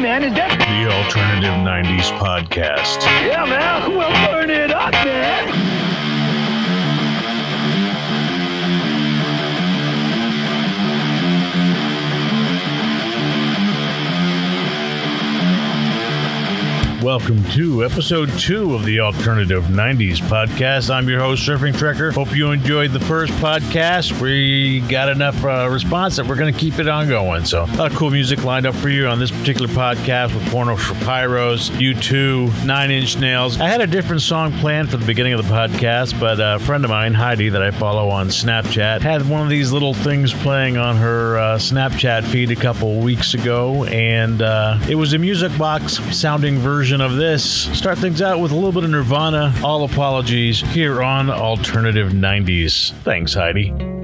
man. Is that? The Alternative 90s Podcast. Yeah, man. We'll burn it up, man. Welcome to episode two of the Alternative 90s podcast. I'm your host, Surfing Trekker. Hope you enjoyed the first podcast. We got enough uh, response that we're going to keep it on going. So, a lot of cool music lined up for you on this particular podcast with Porno Pyros, U2, Nine Inch Nails. I had a different song planned for the beginning of the podcast, but a friend of mine, Heidi, that I follow on Snapchat, had one of these little things playing on her uh, Snapchat feed a couple weeks ago, and uh, it was a music box sounding version of this. Start things out with a little bit of Nirvana. All apologies here on Alternative 90s. Thanks, Heidi.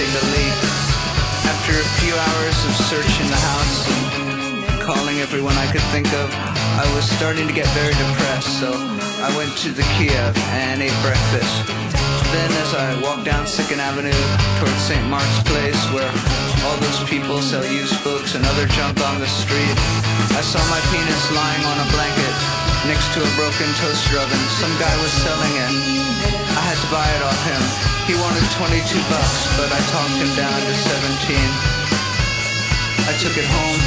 take the leap. After a few hours of searching the house and calling everyone I could think of, I was starting to get very depressed, so I went to the Kiev and ate breakfast. Then as I walked down Second Avenue towards St. Mark's Place, where all those people sell used books and other junk on the street, I saw my penis lying on a blanket next to a broken toaster oven. Some guy was selling it. I had to buy it off him. He wanted 22 bucks, but I talked him down to 17. I took it home,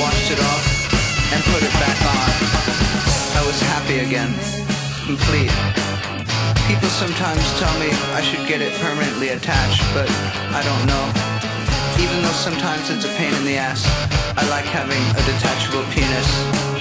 washed it off, and put it back on. I was happy again, complete. People sometimes tell me I should get it permanently attached, but I don't know. Even though sometimes it's a pain in the ass, I like having a detachable penis.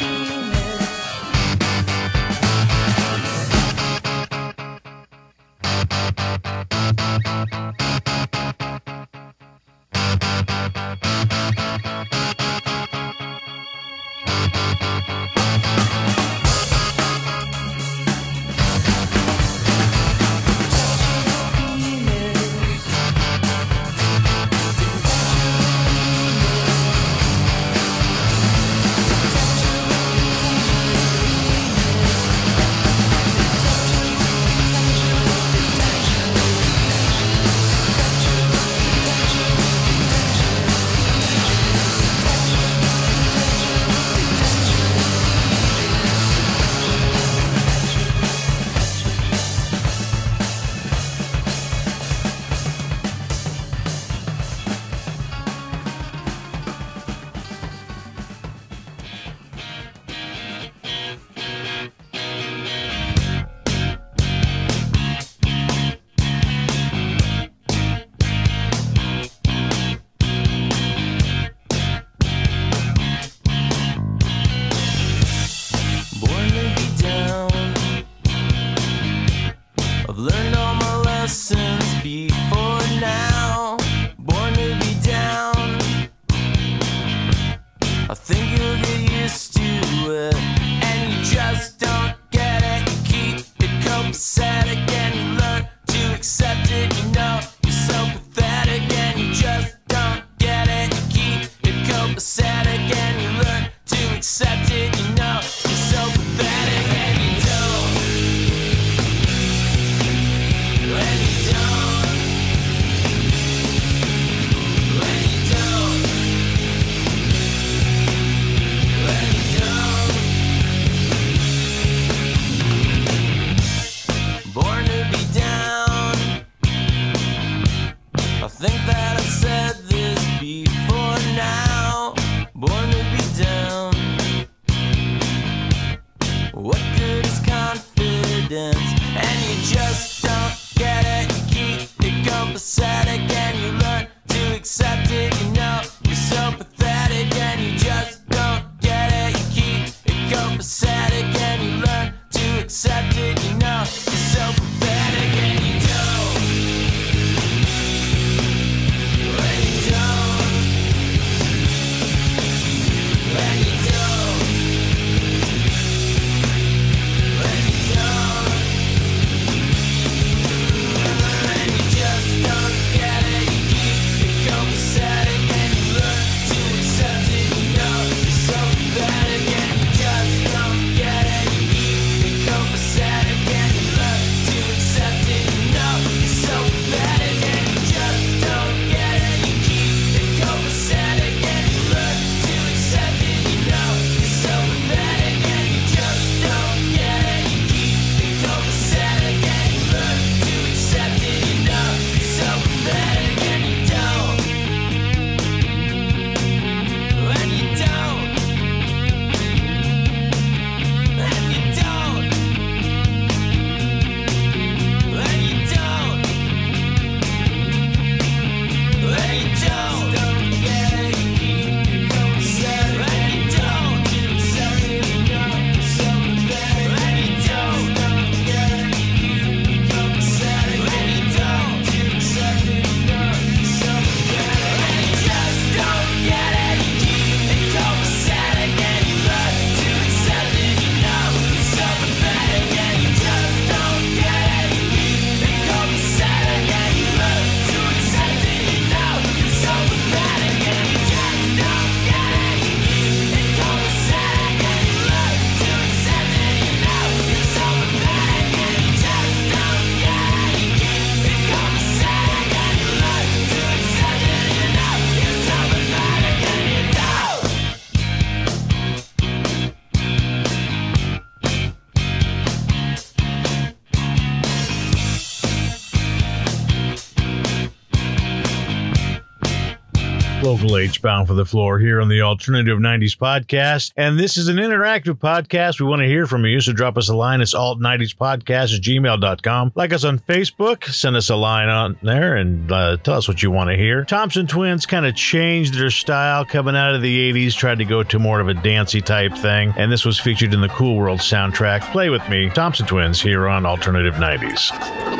Local H bound for the floor here on the Alternative 90s podcast. And this is an interactive podcast. We want to hear from you. So drop us a line. It's alt90spodcast at gmail.com. Like us on Facebook. Send us a line on there and uh, tell us what you want to hear. Thompson Twins kind of changed their style coming out of the 80s, tried to go to more of a dancey type thing. And this was featured in the Cool World soundtrack. Play with me, Thompson Twins, here on Alternative 90s.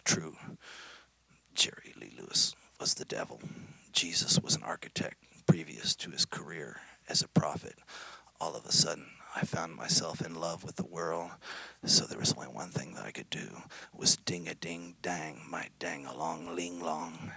true. Jerry Lee Lewis was the devil. Jesus was an architect previous to his career as a prophet. All of a sudden, I found myself in love with the world, so there was only one thing that I could do was ding a ding dang my dang along ling long.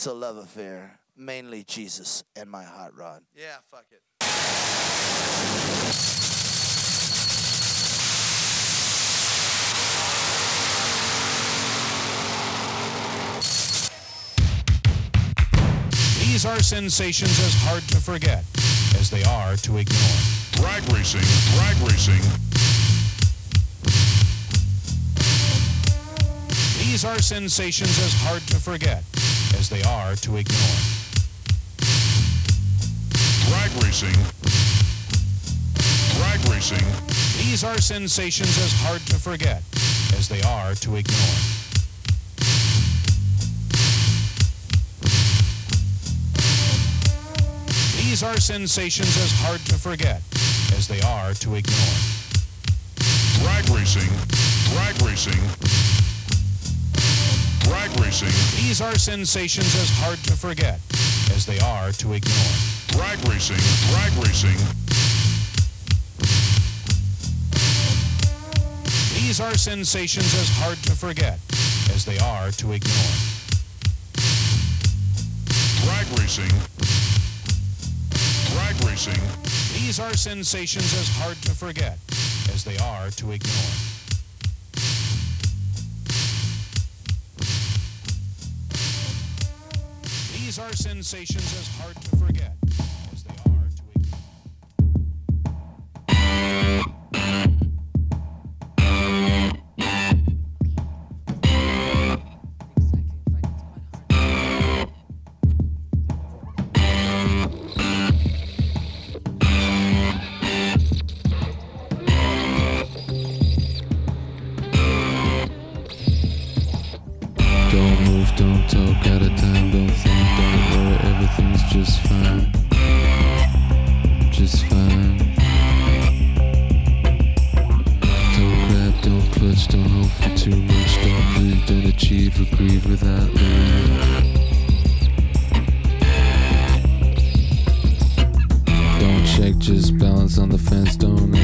It's a love affair, mainly Jesus and my hot rod. Yeah, fuck it. These are sensations as hard to forget as they are to ignore. Drag racing, drag racing. These are sensations as hard to forget as they are to ignore. Drag racing. Drag racing. These are sensations as hard to forget as they are to ignore. These are sensations as hard to forget as they are to ignore. Drag racing. Drag racing. Drag racing. These are sensations as hard to forget as they are to ignore. Drag racing. Drag racing. These are sensations as hard to forget as they are to ignore. Drag racing. Drag racing. These are sensations as hard to forget as they are to ignore. Are sensations as hard to forget as they are to ignore. Fence,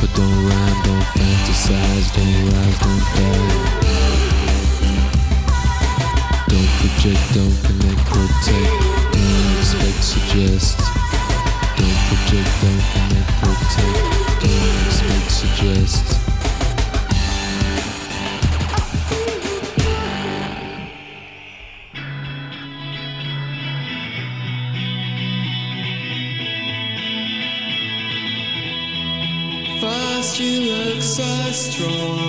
but don't rhyme, don't fantasize, don't rise, don't fall. Don't project, don't connect, protect, don't expect, suggest. Don't project, don't connect, protect, don't expect, suggest. control.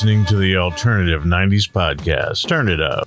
Listening to the Alternative 90s Podcast. Turn it up.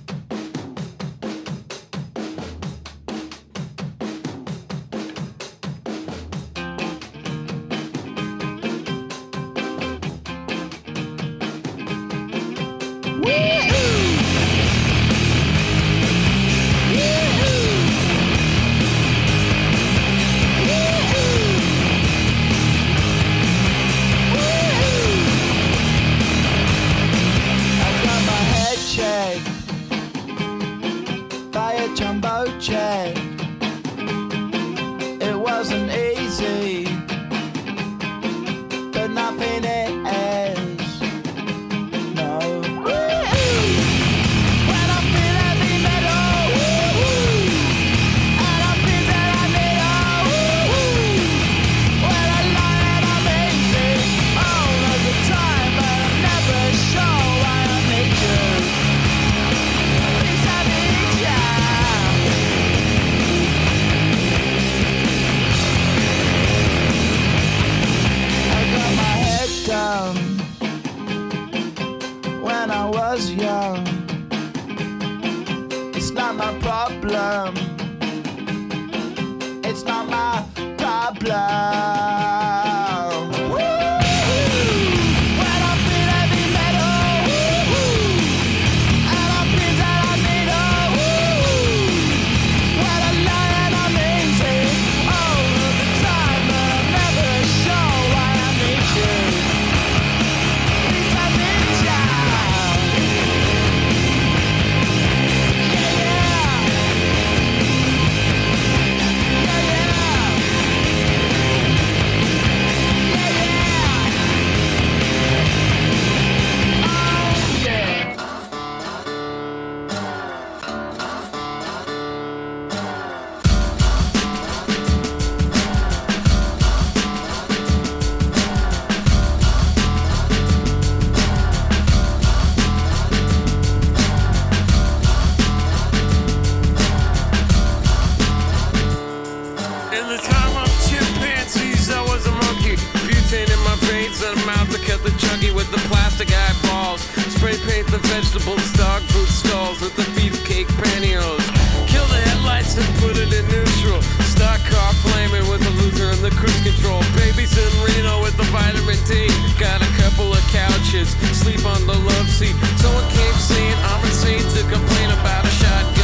Dog food stalls with the beefcake pantyhose. Kill the headlights and put it in neutral. Stock car flaming with the loser and the cruise control. Babies in Reno with the vitamin D. Got a couple of couches, sleep on the love seat. Someone came saying I'm insane to complain about a shotgun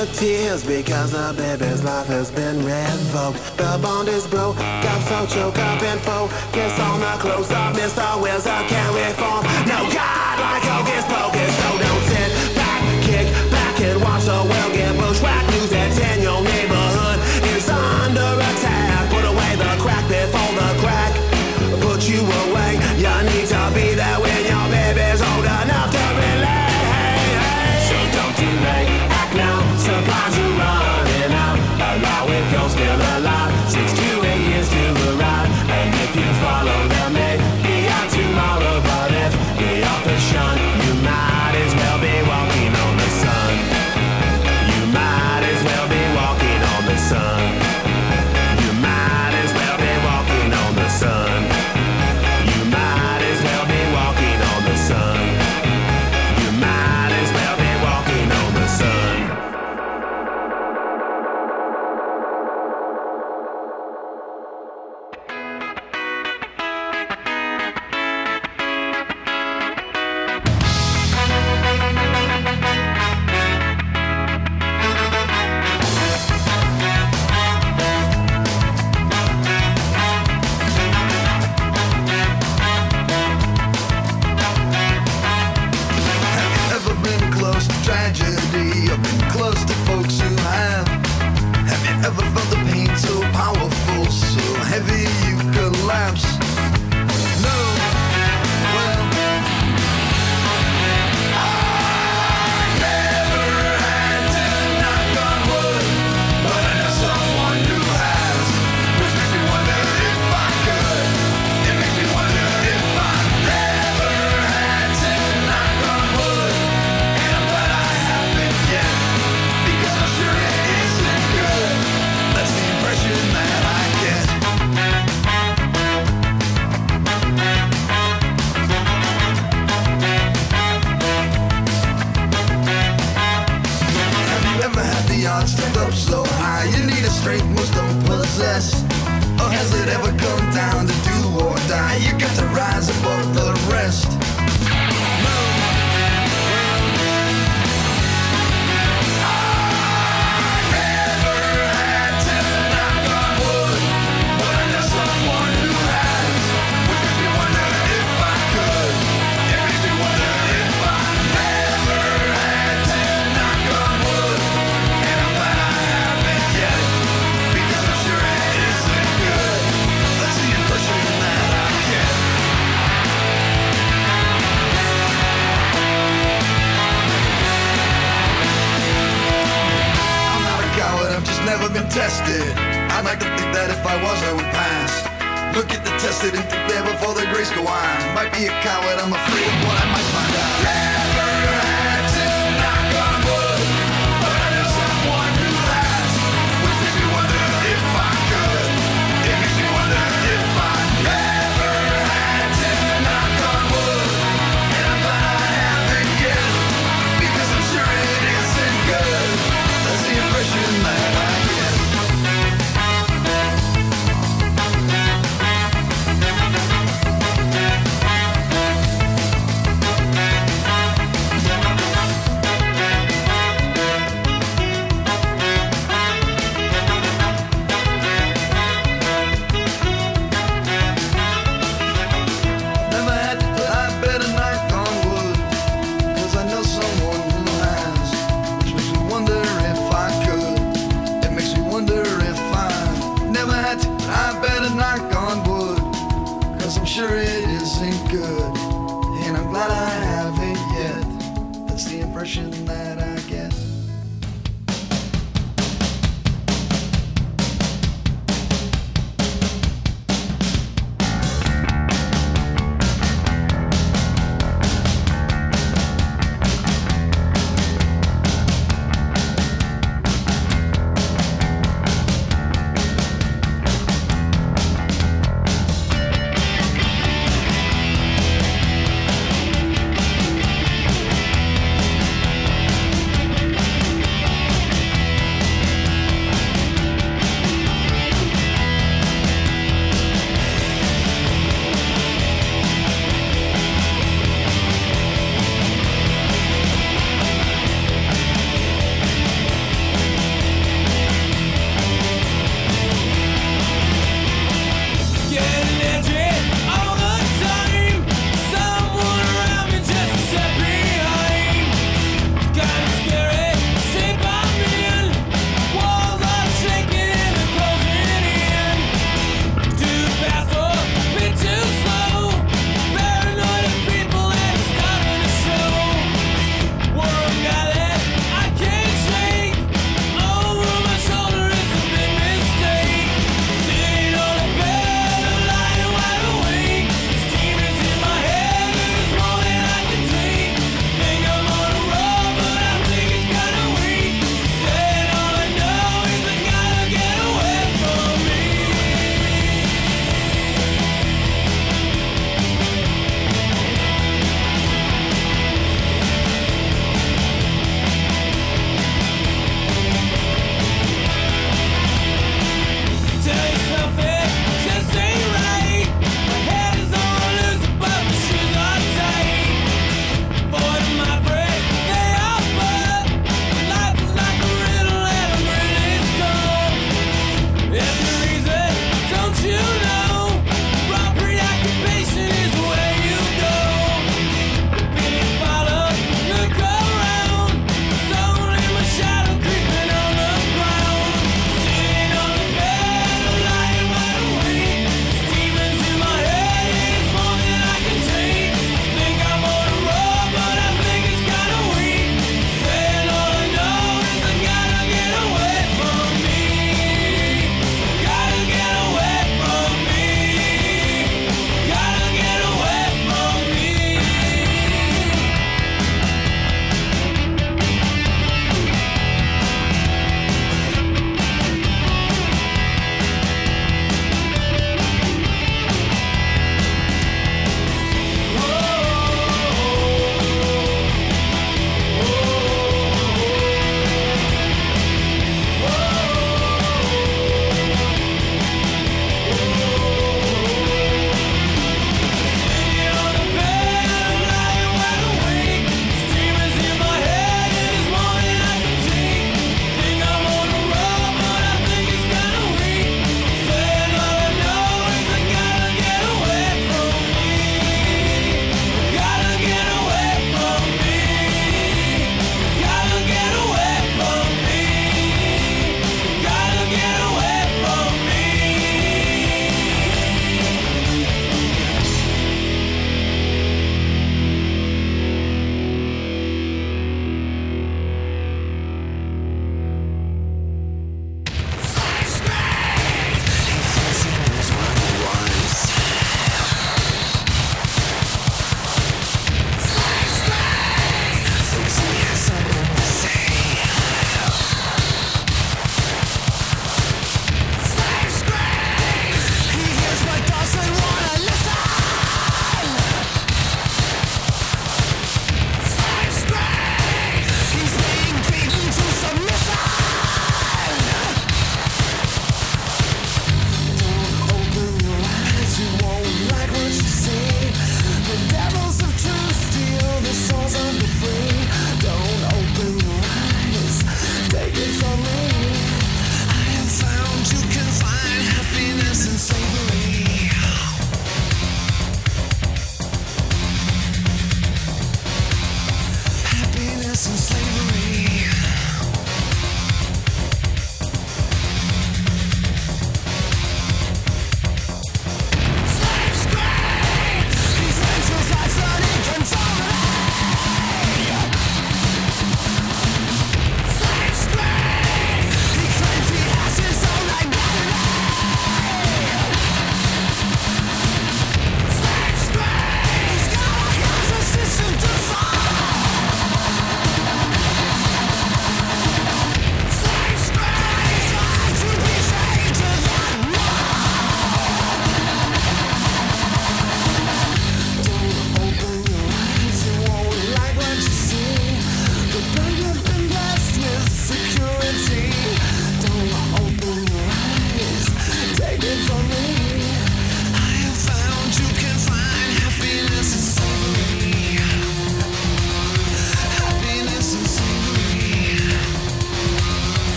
the tears because the baby's life has been revoked. The bond is broke, got so choked up and focused on the close up. Mr. Wills, I can't reform. No God like Hocus Pocus, so don't sit back, kick back and watch away. religion é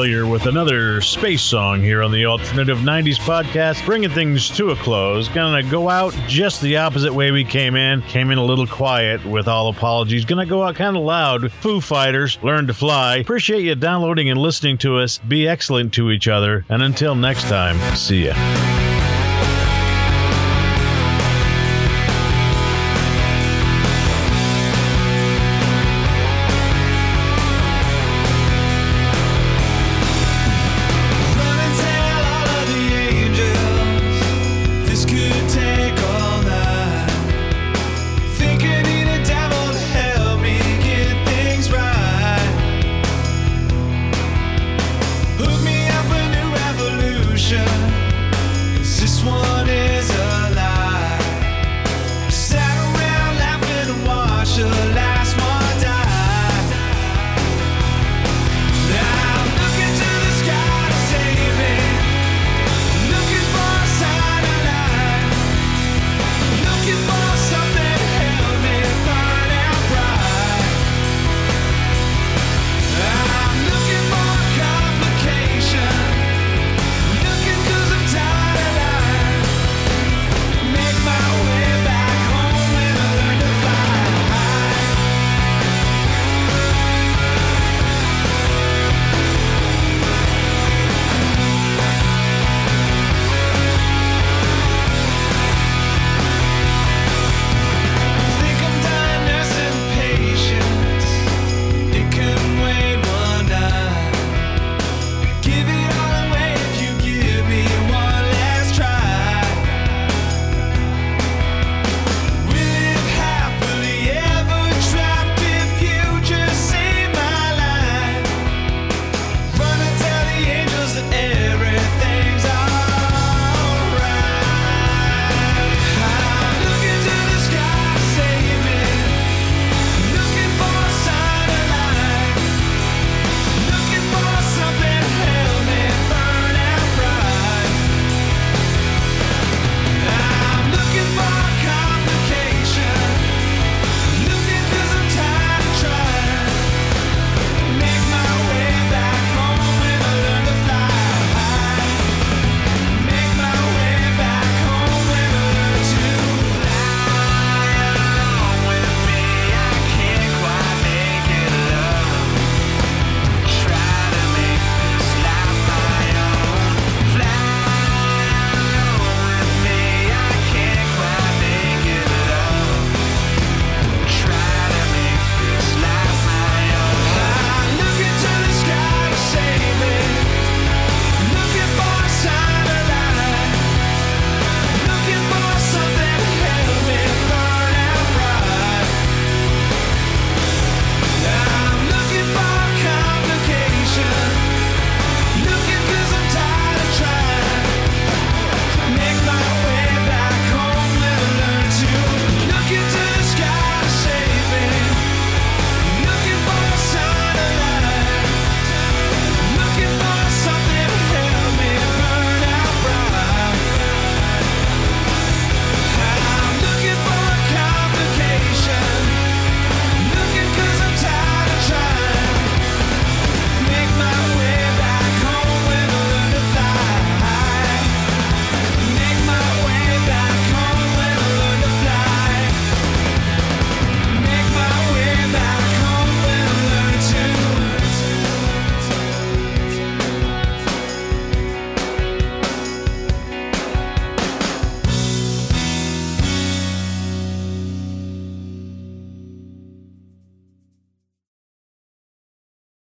Failure with another space song here on the Alternative 90s podcast, bringing things to a close. Gonna go out just the opposite way we came in. Came in a little quiet with all apologies. Gonna go out kind of loud. Foo Fighters, Learn to Fly. Appreciate you downloading and listening to us. Be excellent to each other. And until next time, see ya.